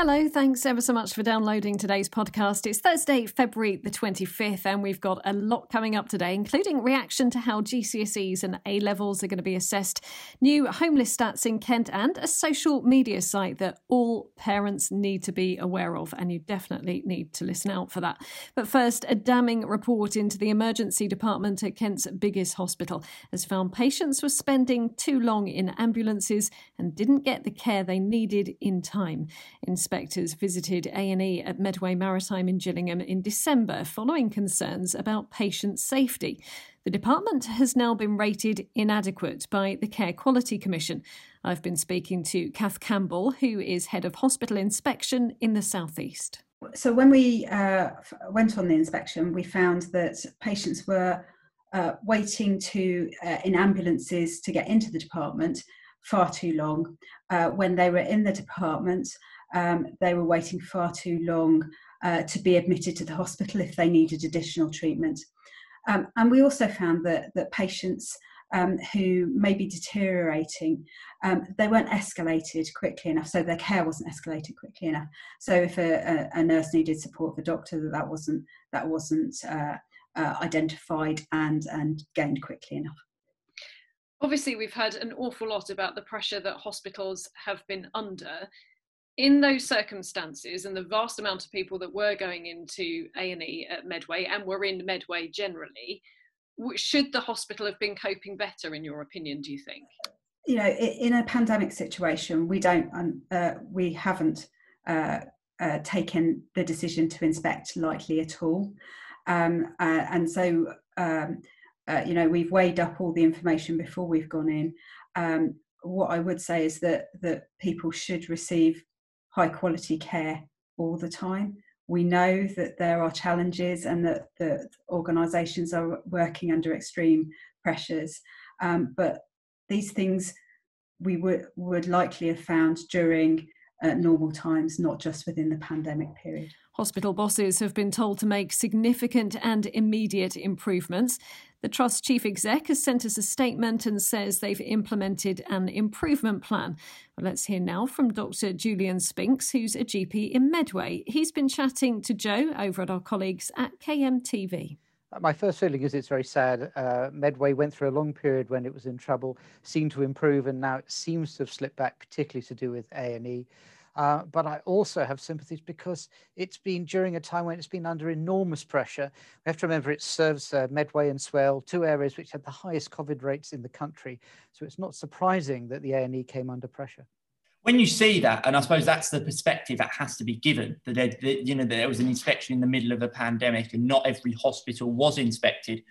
Hello, thanks ever so much for downloading today's podcast. It's Thursday, February the 25th, and we've got a lot coming up today, including reaction to how GCSEs and A levels are going to be assessed, new homeless stats in Kent, and a social media site that all parents need to be aware of, and you definitely need to listen out for that. But first, a damning report into the emergency department at Kent's biggest hospital has found patients were spending too long in ambulances and didn't get the care they needed in time. In inspectors visited A&E at Medway Maritime in Gillingham in December following concerns about patient safety. The department has now been rated inadequate by the Care Quality Commission. I've been speaking to Kath Campbell, who is head of hospital inspection in the southeast. So when we uh, went on the inspection, we found that patients were uh, waiting to uh, in ambulances to get into the department far too long. Uh, when they were in the department, um, they were waiting far too long uh, to be admitted to the hospital if they needed additional treatment. Um, and we also found that, that patients um, who may be deteriorating, um, they weren't escalated quickly enough, so their care wasn't escalated quickly enough. So if a, a, a nurse needed support, the doctor that wasn't that wasn't uh, uh, identified and and gained quickly enough. Obviously, we've heard an awful lot about the pressure that hospitals have been under in those circumstances and the vast amount of people that were going into A&E at Medway and were in Medway generally, should the hospital have been coping better in your opinion, do you think? You know, in a pandemic situation, we don't, um, uh, we haven't uh, uh, taken the decision to inspect lightly at all. Um, uh, and so, um, uh, you know, we've weighed up all the information before we've gone in. Um, what I would say is that that people should receive high quality care all the time. We know that there are challenges and that the organisations are working under extreme pressures, um, but these things we would, would likely have found during uh, normal times, not just within the pandemic period. Hospital bosses have been told to make significant and immediate improvements. The Trust Chief Exec has sent us a statement and says they've implemented an improvement plan. Well, let's hear now from Dr. Julian Spinks, who's a GP in Medway. He's been chatting to Joe over at our colleagues at KMTV. Uh, my first feeling is it's very sad. Uh, Medway went through a long period when it was in trouble, seemed to improve, and now it seems to have slipped back, particularly to do with A and E. Uh, but I also have sympathies because it's been during a time when it's been under enormous pressure. We have to remember it serves uh, Medway and Swale, two areas which had the highest COVID rates in the country. So it's not surprising that the A&E came under pressure. When you see that, and I suppose that's the perspective that has to be given, that, there, that you know there was an inspection in the middle of a pandemic, and not every hospital was inspected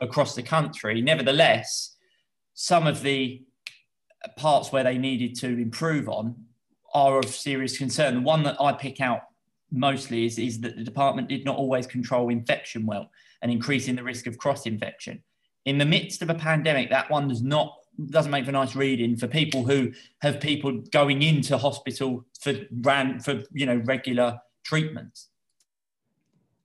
across the country. Nevertheless, some of the parts where they needed to improve on are of serious concern. The one that I pick out mostly is, is that the department did not always control infection well and increasing the risk of cross infection. In the midst of a pandemic, that one does not doesn't make for nice reading for people who have people going into hospital for ran for you know regular treatments.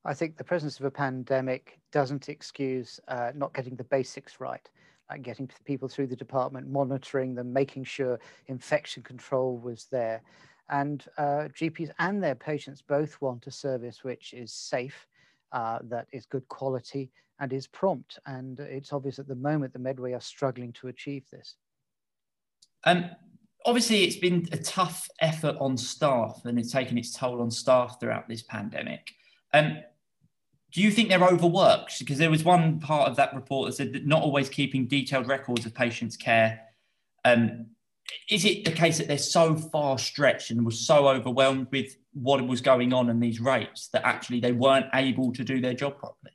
I think the presence of a pandemic doesn't excuse uh, not getting the basics right getting people through the department, monitoring them, making sure infection control was there. And uh, GPs and their patients both want a service which is safe, uh, that is good quality, and is prompt. And it's obvious at the moment the Medway are struggling to achieve this. Um, obviously, it's been a tough effort on staff, and it's taken its toll on staff throughout this pandemic. Um, do you think they're overworked? Because there was one part of that report that said that not always keeping detailed records of patients' care. Um, is it the case that they're so far stretched and were so overwhelmed with what was going on and these rates that actually they weren't able to do their job properly?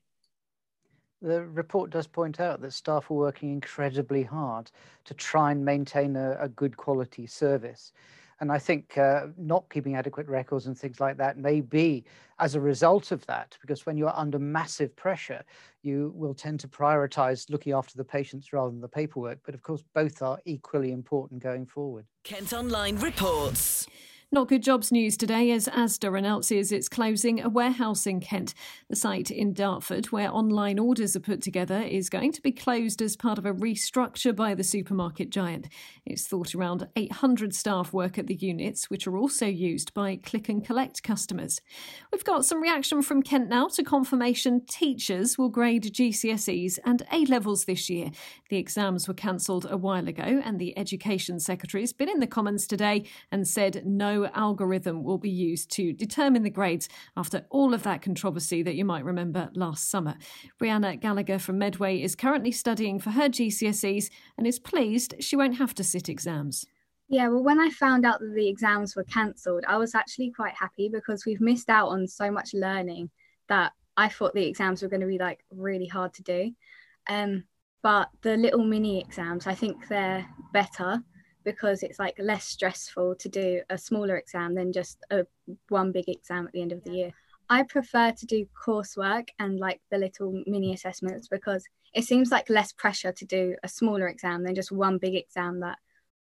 The report does point out that staff were working incredibly hard to try and maintain a, a good quality service. And I think uh, not keeping adequate records and things like that may be as a result of that, because when you're under massive pressure, you will tend to prioritize looking after the patients rather than the paperwork. But of course, both are equally important going forward. Kent Online reports. Not good jobs news today as Asda announces it's closing a warehouse in Kent. The site in Dartford, where online orders are put together, is going to be closed as part of a restructure by the supermarket giant. It's thought around 800 staff work at the units, which are also used by click and collect customers. We've got some reaction from Kent now to confirmation teachers will grade GCSEs and A levels this year. The exams were cancelled a while ago, and the Education Secretary's been in the Commons today and said no algorithm will be used to determine the grades after all of that controversy that you might remember last summer. Brianna Gallagher from Medway is currently studying for her GCSEs and is pleased she won't have to sit exams. Yeah, well, when I found out that the exams were cancelled, I was actually quite happy because we've missed out on so much learning that I thought the exams were going to be like really hard to do. Um, but the little mini exams, I think they're better because it's like less stressful to do a smaller exam than just a one big exam at the end of the year. I prefer to do coursework and like the little mini assessments because it seems like less pressure to do a smaller exam than just one big exam that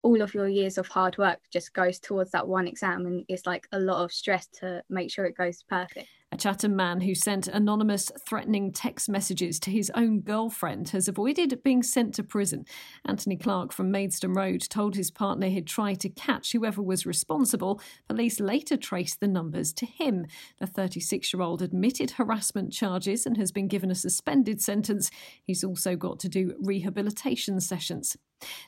all of your years of hard work just goes towards that one exam and it's like a lot of stress to make sure it goes perfect. A Chatham man who sent anonymous threatening text messages to his own girlfriend has avoided being sent to prison. Anthony Clark from Maidstone Road told his partner he'd try to catch whoever was responsible. Police later traced the numbers to him. The 36 year old admitted harassment charges and has been given a suspended sentence. He's also got to do rehabilitation sessions.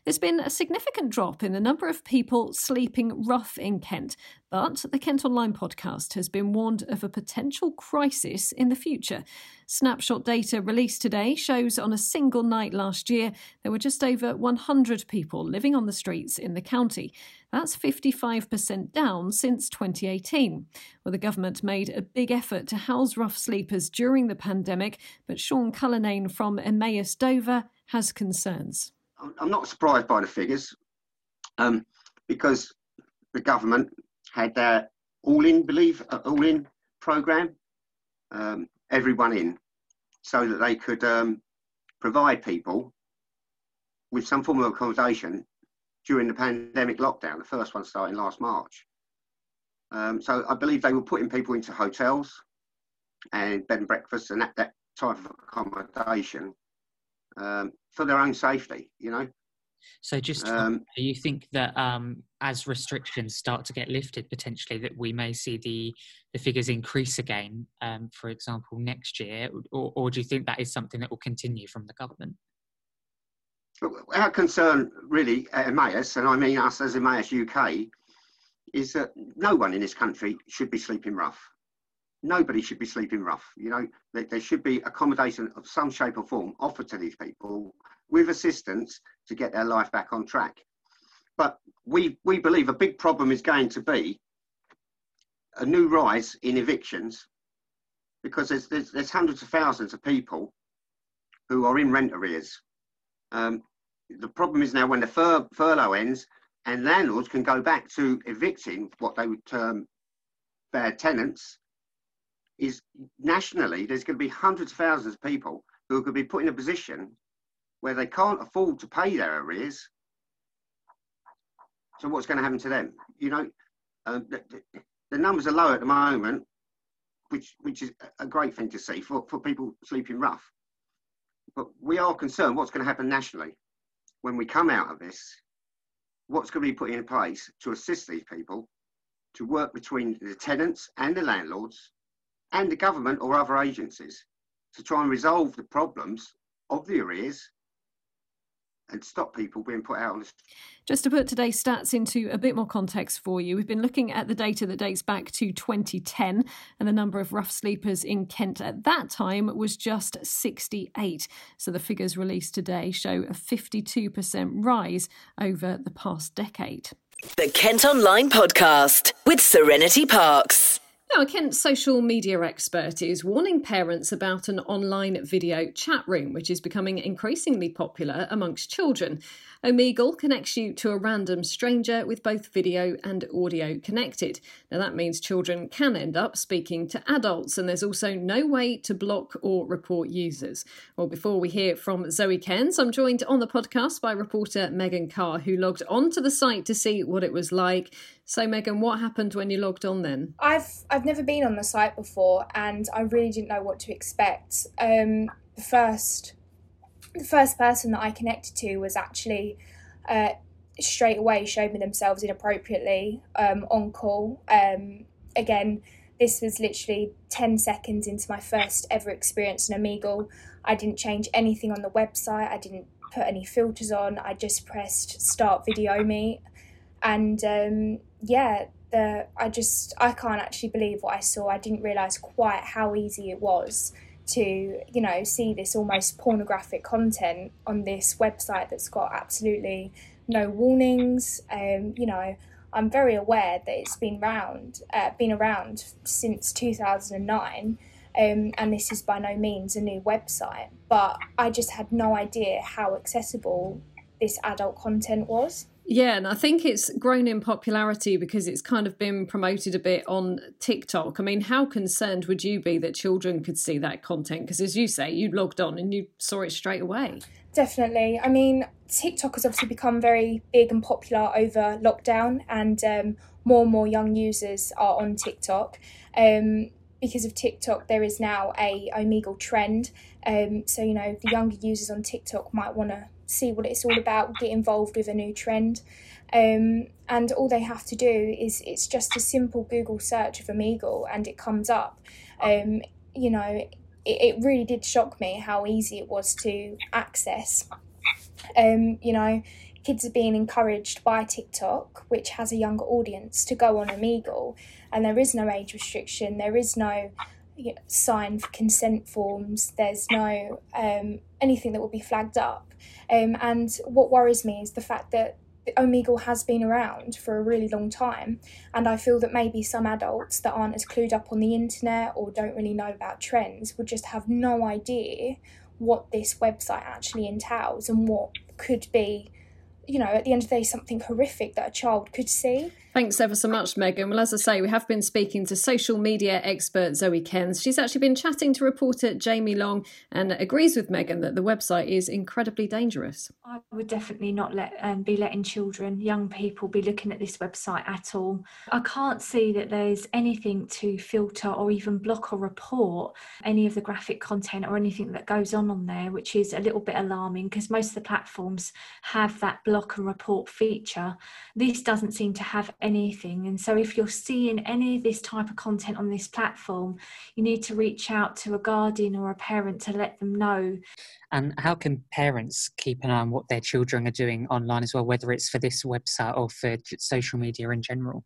There's been a significant drop in the number of people sleeping rough in Kent, but the Kent Online podcast has been warned of a potential crisis in the future. Snapshot data released today shows on a single night last year there were just over 100 people living on the streets in the county. That's 55% down since 2018. Well, the government made a big effort to house rough sleepers during the pandemic, but Sean Cullinane from Emmaus Dover has concerns. I'm not surprised by the figures um, because the government had their all in believe uh, all in program, um, everyone in, so that they could um, provide people with some form of accommodation during the pandemic lockdown, the first one starting last March. Um, so I believe they were putting people into hotels and bed and breakfast and that, that type of accommodation um, for their own safety, you know. So, just um, do you think that um, as restrictions start to get lifted, potentially that we may see the the figures increase again, um, for example, next year, or, or do you think that is something that will continue from the government? Our concern, really, at Emmaus, and I mean us as Emmaus UK, is that no one in this country should be sleeping rough nobody should be sleeping rough. You know, there, should be accommodation of some shape or form offered to these people with assistance to get their life back on track. But we, we believe a big problem is going to be a new rise in evictions because there's, there's, there's hundreds of thousands of people who are in rent arrears. Um, the problem is now when the fur, furlough ends and landlords can go back to evicting what they would term bad tenants is nationally there's going to be hundreds of thousands of people who could be put in a position where they can't afford to pay their arrears. So what's going to happen to them? You know, um, the, the, numbers are low at the moment, which which is a great thing to see for, for people sleeping rough. But we are concerned what's going to happen nationally when we come out of this. What's going to be put in place to assist these people to work between the tenants and the landlords and the government or other agencies to try and resolve the problems of the arrears and stop people being put out on the Just to put today's stats into a bit more context for you, we've been looking at the data that dates back to 2010, and the number of rough sleepers in Kent at that time was just 68. So the figures released today show a 52% rise over the past decade. The Kent Online Podcast with Serenity Parks. Now, a Kent social media expert is warning parents about an online video chat room, which is becoming increasingly popular amongst children. Omegle connects you to a random stranger with both video and audio connected. Now, that means children can end up speaking to adults, and there's also no way to block or report users. Well, before we hear from Zoe Cairns, I'm joined on the podcast by reporter Megan Carr, who logged onto the site to see what it was like. So, Megan, what happened when you logged on then? I've I've never been on the site before, and I really didn't know what to expect. Um, the first the first person that I connected to was actually uh, straight away showed me themselves inappropriately um, on call. Um, again, this was literally 10 seconds into my first ever experience in Omegle. I didn't change anything on the website, I didn't put any filters on, I just pressed start video me. And um, yeah, the I just I can't actually believe what I saw. I didn't realize quite how easy it was to you know see this almost pornographic content on this website that's got absolutely no warnings. Um, you know, I'm very aware that it's been around, uh, been around since 2009. Um, and this is by no means a new website, but I just had no idea how accessible this adult content was. Yeah, and I think it's grown in popularity because it's kind of been promoted a bit on TikTok. I mean, how concerned would you be that children could see that content? Because as you say, you logged on and you saw it straight away. Definitely. I mean, TikTok has obviously become very big and popular over lockdown, and um, more and more young users are on TikTok. Um, because of TikTok, there is now a Omegle trend. Um, so you know, the younger users on TikTok might want to see what it's all about, get involved with a new trend. Um, and all they have to do is it's just a simple Google search of Omegle and it comes up. Um, you know, it, it really did shock me how easy it was to access. Um, you know, kids are being encouraged by TikTok, which has a younger audience, to go on Omegle, and there is no age restriction. There is no you know, sign consent forms. There's no um, anything that will be flagged up. Um, and what worries me is the fact that Omegle has been around for a really long time, and I feel that maybe some adults that aren't as clued up on the internet or don't really know about trends would just have no idea what this website actually entails and what could be you know, at the end of the day, something horrific that a child could see. Thanks ever so much, Megan. Well, as I say, we have been speaking to social media expert Zoe Cairns. She's actually been chatting to reporter Jamie Long and agrees with Megan that the website is incredibly dangerous. I would definitely not let um, be letting children, young people, be looking at this website at all. I can't see that there's anything to filter or even block or report any of the graphic content or anything that goes on on there, which is a little bit alarming because most of the platforms have that block and report feature. This doesn't seem to have anything. And so, if you're seeing any of this type of content on this platform, you need to reach out to a guardian or a parent to let them know. And how can parents keep an eye on what their children are doing online as well, whether it's for this website or for social media in general?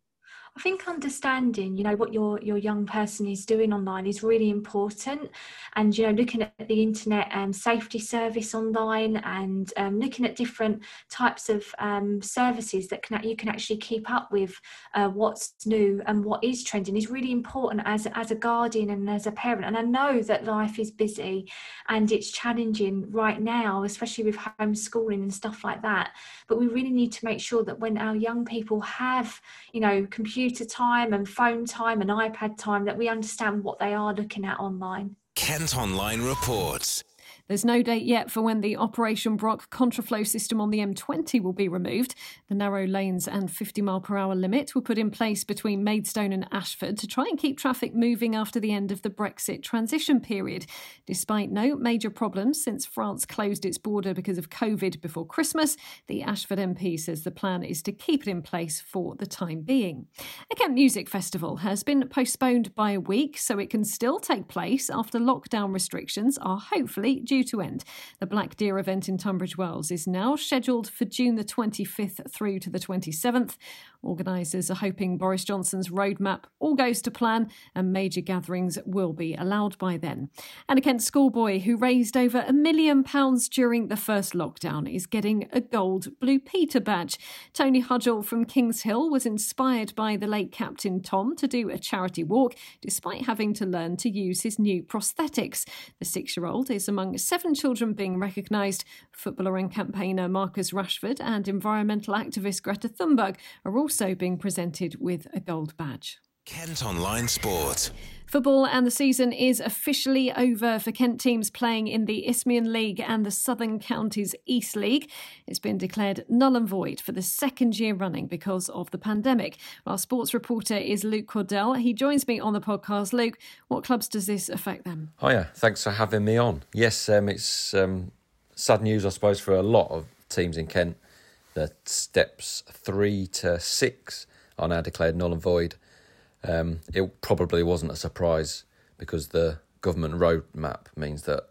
I think understanding, you know, what your your young person is doing online is really important, and you know, looking at the internet and um, safety service online, and um, looking at different types of um, services that can you can actually keep up with uh, what's new and what is trending is really important as as a guardian and as a parent. And I know that life is busy, and it's challenging right now, especially with homeschooling and stuff like that. But we really need to make sure that when our young people have, you know, computers computer time and phone time and iPad time that we understand what they are looking at online. Kent Online reports. There's no date yet for when the Operation Brock contraflow system on the M20 will be removed. The narrow lanes and 50 mile per hour limit were put in place between Maidstone and Ashford to try and keep traffic moving after the end of the Brexit transition period. Despite no major problems since France closed its border because of COVID before Christmas, the Ashford MP says the plan is to keep it in place for the time being. A Kent Music Festival has been postponed by a week so it can still take place after lockdown restrictions are hopefully due to end. The Black Deer event in Tunbridge Wells is now scheduled for June the 25th through to the 27th. Organisers are hoping Boris Johnson's roadmap all goes to plan and major gatherings will be allowed by then. And a Kent schoolboy who raised over a million pounds during the first lockdown is getting a gold Blue Peter badge. Tony Hudgell from Kings Hill was inspired by the late Captain Tom to do a charity walk despite having to learn to use his new prosthetics. The six year old is among seven children being recognised. Footballer and campaigner Marcus Rashford and environmental activist Greta Thunberg are also being presented with a gold badge. Kent Online Sport. Football and the season is officially over for Kent teams playing in the Isthmian League and the Southern Counties East League. It's been declared null and void for the second year running because of the pandemic. Our sports reporter is Luke Cordell. He joins me on the podcast. Luke, what clubs does this affect them? Hiya, thanks for having me on. Yes, um, it's um, sad news, I suppose, for a lot of teams in Kent that steps three to six are now declared null and void. Um, it probably wasn't a surprise because the government roadmap means that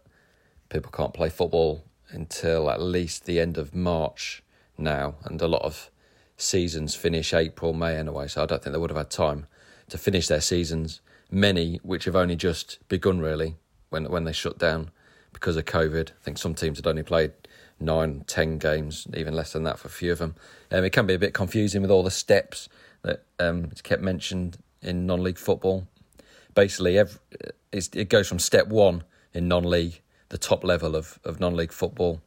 people can't play football until at least the end of March now, and a lot of seasons finish April, May anyway. So I don't think they would have had time to finish their seasons. Many which have only just begun really when when they shut down because of COVID. I think some teams had only played nine, ten games, even less than that for a few of them. Um, it can be a bit confusing with all the steps that um, kept mentioned in non-league football. Basically, every, it goes from step one in non-league, the top level of, of non-league football.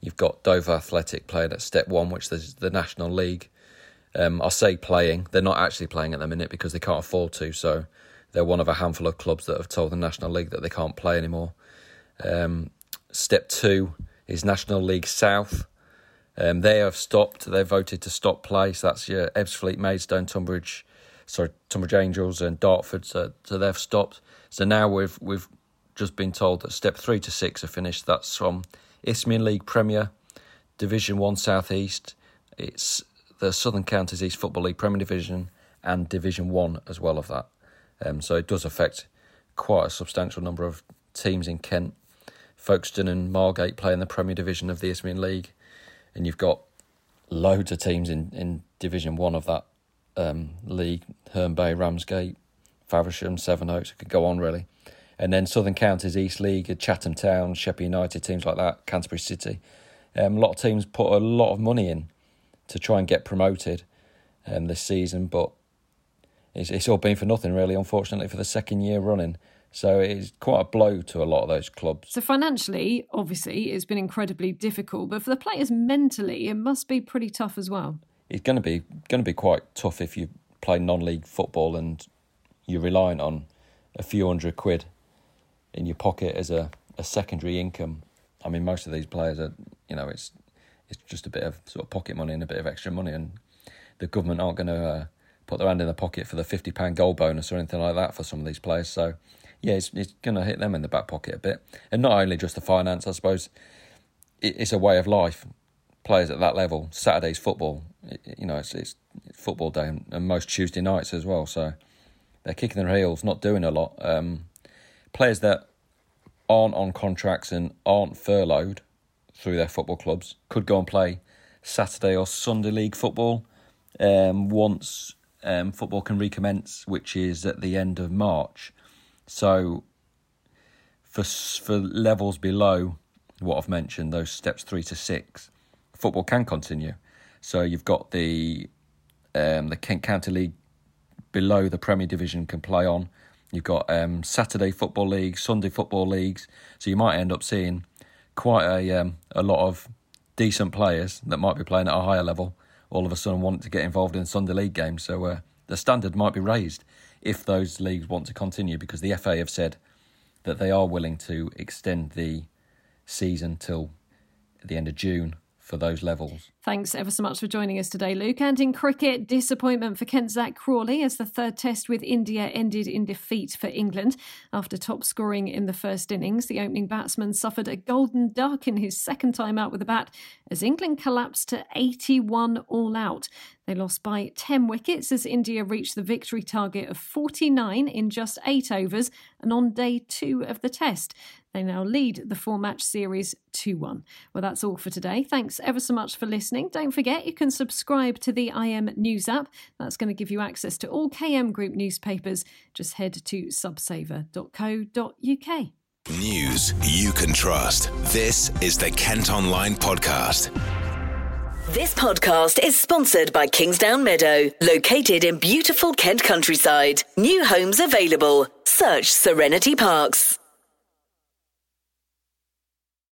You've got Dover Athletic playing at step one, which is the National League. Um, I say playing; they're not actually playing at the minute because they can't afford to. So they're one of a handful of clubs that have told the National League that they can't play anymore. Um, step two is National League South. Um, they have stopped. They voted to stop play. So that's your Ebbsfleet, Maidstone, Tonbridge, sorry, Tonbridge Angels and Dartford, so, so they've stopped. So now we've we've just been told that step three to six are finished. That's from Isthmian League Premier, Division One South East. It's the Southern Counties East Football League Premier Division and Division One as well of that. Um, so it does affect quite a substantial number of teams in Kent. Folkestone and Margate play in the Premier Division of the Isthmian League, and you've got loads of teams in, in Division One of that um, league, Herne Bay, Ramsgate, Faversham, Sevenoaks, it could go on really. And then Southern Counties East League, Chatham Town, Sheppey United, teams like that, Canterbury City. Um, a lot of teams put a lot of money in to try and get promoted um, this season, but it's, it's all been for nothing really, unfortunately, for the second year running. So it's quite a blow to a lot of those clubs. So financially, obviously, it's been incredibly difficult, but for the players mentally, it must be pretty tough as well it's going to be going to be quite tough if you play non-league football and you're relying on a few hundred quid in your pocket as a, a secondary income. I mean, most of these players are, you know, it's it's just a bit of sort of pocket money and a bit of extra money, and the government aren't going to uh, put their hand in the pocket for the fifty pound goal bonus or anything like that for some of these players. So, yeah, it's it's going to hit them in the back pocket a bit, and not only just the finance, I suppose. It, it's a way of life players at that level. Saturday's football, you know, it's, it's football day and, most Tuesday nights as well. So they're kicking their heels, not doing a lot. Um, players that aren't on contracts and aren't furloughed through their football clubs could go and play Saturday or Sunday league football um, once um, football can recommence, which is at the end of March. So for for levels below what I've mentioned, those steps three to six, football can continue. So you've got the um, the Kent County League below the Premier Division can play on. You've got um, Saturday football leagues, Sunday football leagues. So you might end up seeing quite a um, a lot of decent players that might be playing at a higher level all of a sudden want to get involved in Sunday league games. So uh, the standard might be raised if those leagues want to continue because the FA have said that they are willing to extend the season till the end of June for those levels. Thanks ever so much for joining us today, Luke. And in cricket, disappointment for Kent Zak Crawley as the third test with India ended in defeat for England. After top scoring in the first innings, the opening batsman suffered a golden duck in his second time out with the bat as England collapsed to 81 all out. They lost by 10 wickets as India reached the victory target of 49 in just eight overs and on day two of the test. They now lead the four match series 2 1. Well, that's all for today. Thanks ever so much for listening. Don't forget you can subscribe to the KM News app. That's going to give you access to all KM Group newspapers. Just head to subsaver.co.uk. News you can trust. This is the Kent Online Podcast. This podcast is sponsored by Kingsdown Meadow, located in beautiful Kent countryside. New homes available. Search Serenity Parks.